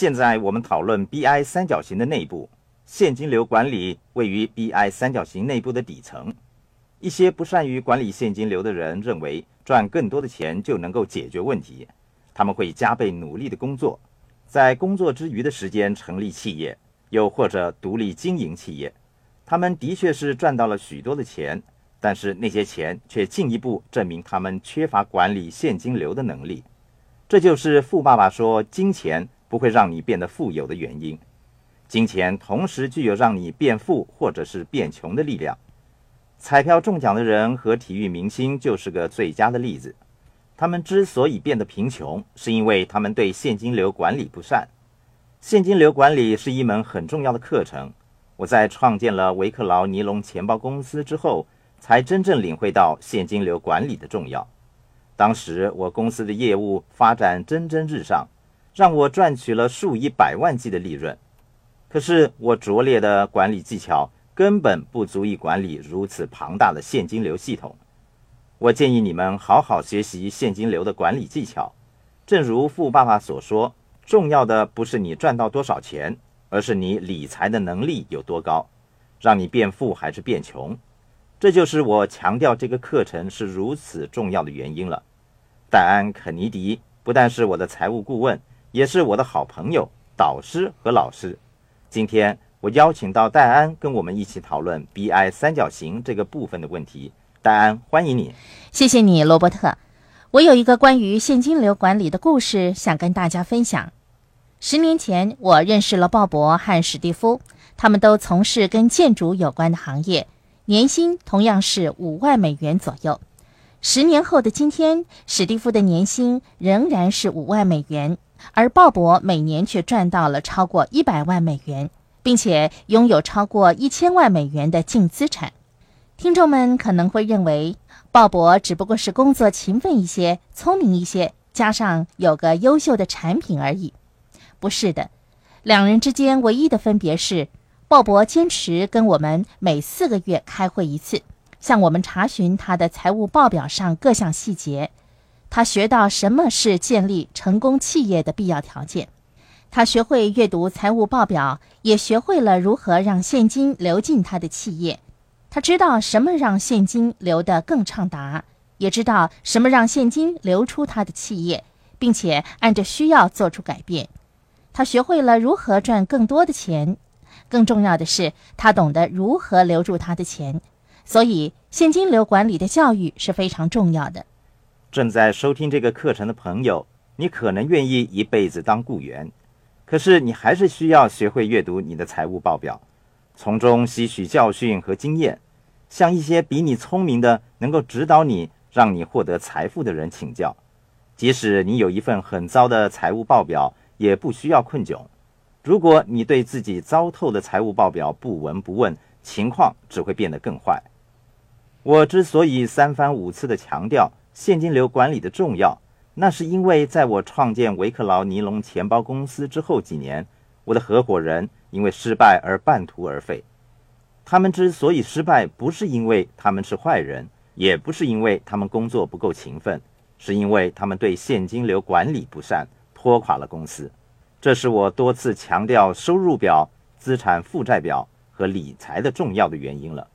现在我们讨论 BI 三角形的内部，现金流管理位于 BI 三角形内部的底层。一些不善于管理现金流的人认为，赚更多的钱就能够解决问题。他们会加倍努力的工作，在工作之余的时间成立企业，又或者独立经营企业。他们的确是赚到了许多的钱，但是那些钱却进一步证明他们缺乏管理现金流的能力。这就是富爸爸说金钱不会让你变得富有的原因。金钱同时具有让你变富或者是变穷的力量。彩票中奖的人和体育明星就是个最佳的例子。他们之所以变得贫穷，是因为他们对现金流管理不善。现金流管理是一门很重要的课程。我在创建了维克劳尼龙钱包公司之后，才真正领会到现金流管理的重要。当时我公司的业务发展蒸蒸日上，让我赚取了数以百万计的利润。可是我拙劣的管理技巧。根本不足以管理如此庞大的现金流系统。我建议你们好好学习现金流的管理技巧。正如富爸爸所说，重要的不是你赚到多少钱，而是你理财的能力有多高，让你变富还是变穷。这就是我强调这个课程是如此重要的原因了。戴安·肯尼迪不但是我的财务顾问，也是我的好朋友、导师和老师。今天。我邀请到戴安跟我们一起讨论 BI 三角形这个部分的问题。戴安，欢迎你。谢谢你，罗伯特。我有一个关于现金流管理的故事想跟大家分享。十年前，我认识了鲍勃和史蒂夫，他们都从事跟建筑有关的行业，年薪同样是五万美元左右。十年后的今天，史蒂夫的年薪仍然是五万美元，而鲍勃每年却赚到了超过一百万美元。并且拥有超过一千万美元的净资产，听众们可能会认为鲍勃只不过是工作勤奋一些、聪明一些，加上有个优秀的产品而已。不是的，两人之间唯一的分别是，鲍勃坚持跟我们每四个月开会一次，向我们查询他的财务报表上各项细节。他学到什么是建立成功企业的必要条件。他学会阅读财务报表，也学会了如何让现金流进他的企业。他知道什么让现金流得更畅达，也知道什么让现金流出他的企业，并且按着需要做出改变。他学会了如何赚更多的钱，更重要的是，他懂得如何留住他的钱。所以，现金流管理的教育是非常重要的。正在收听这个课程的朋友，你可能愿意一辈子当雇员。可是你还是需要学会阅读你的财务报表，从中吸取教训和经验，向一些比你聪明的、能够指导你、让你获得财富的人请教。即使你有一份很糟的财务报表，也不需要困窘。如果你对自己糟透的财务报表不闻不问，情况只会变得更坏。我之所以三番五次的强调现金流管理的重要。那是因为在我创建维克劳尼龙钱包公司之后几年，我的合伙人因为失败而半途而废。他们之所以失败，不是因为他们是坏人，也不是因为他们工作不够勤奋，是因为他们对现金流管理不善，拖垮了公司。这是我多次强调收入表、资产负债表和理财的重要的原因了。